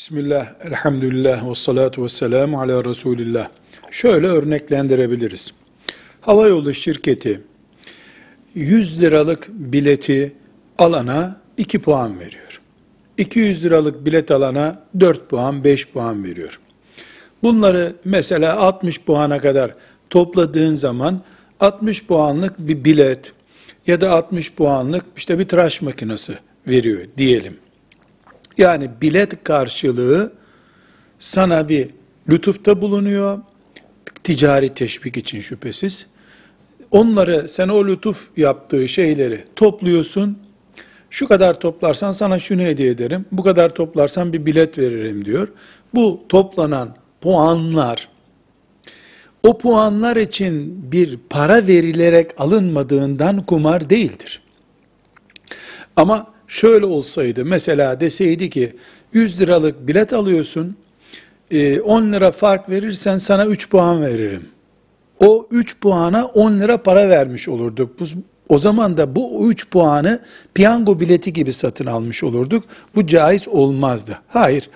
Bismillah, elhamdülillah ve salatu ve selamu ala Resulillah. Şöyle örneklendirebiliriz. Havayolu şirketi 100 liralık bileti alana 2 puan veriyor. 200 liralık bilet alana 4 puan, 5 puan veriyor. Bunları mesela 60 puana kadar topladığın zaman 60 puanlık bir bilet ya da 60 puanlık işte bir tıraş makinesi veriyor diyelim. Yani bilet karşılığı sana bir lütufta bulunuyor, ticari teşvik için şüphesiz. Onları, sen o lütuf yaptığı şeyleri topluyorsun, şu kadar toplarsan sana şunu hediye ederim, bu kadar toplarsan bir bilet veririm diyor. Bu toplanan puanlar, o puanlar için bir para verilerek alınmadığından kumar değildir. Ama şöyle olsaydı, mesela deseydi ki 100 liralık bilet alıyorsun, 10 lira fark verirsen sana 3 puan veririm. O 3 puana 10 lira para vermiş olurduk. Bu, o zaman da bu 3 puanı piyango bileti gibi satın almış olurduk. Bu caiz olmazdı. Hayır.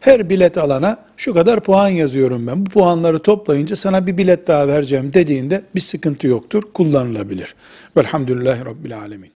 Her bilet alana şu kadar puan yazıyorum ben. Bu puanları toplayınca sana bir bilet daha vereceğim dediğinde bir sıkıntı yoktur. Kullanılabilir. Velhamdülillahi Rabbil Alemin.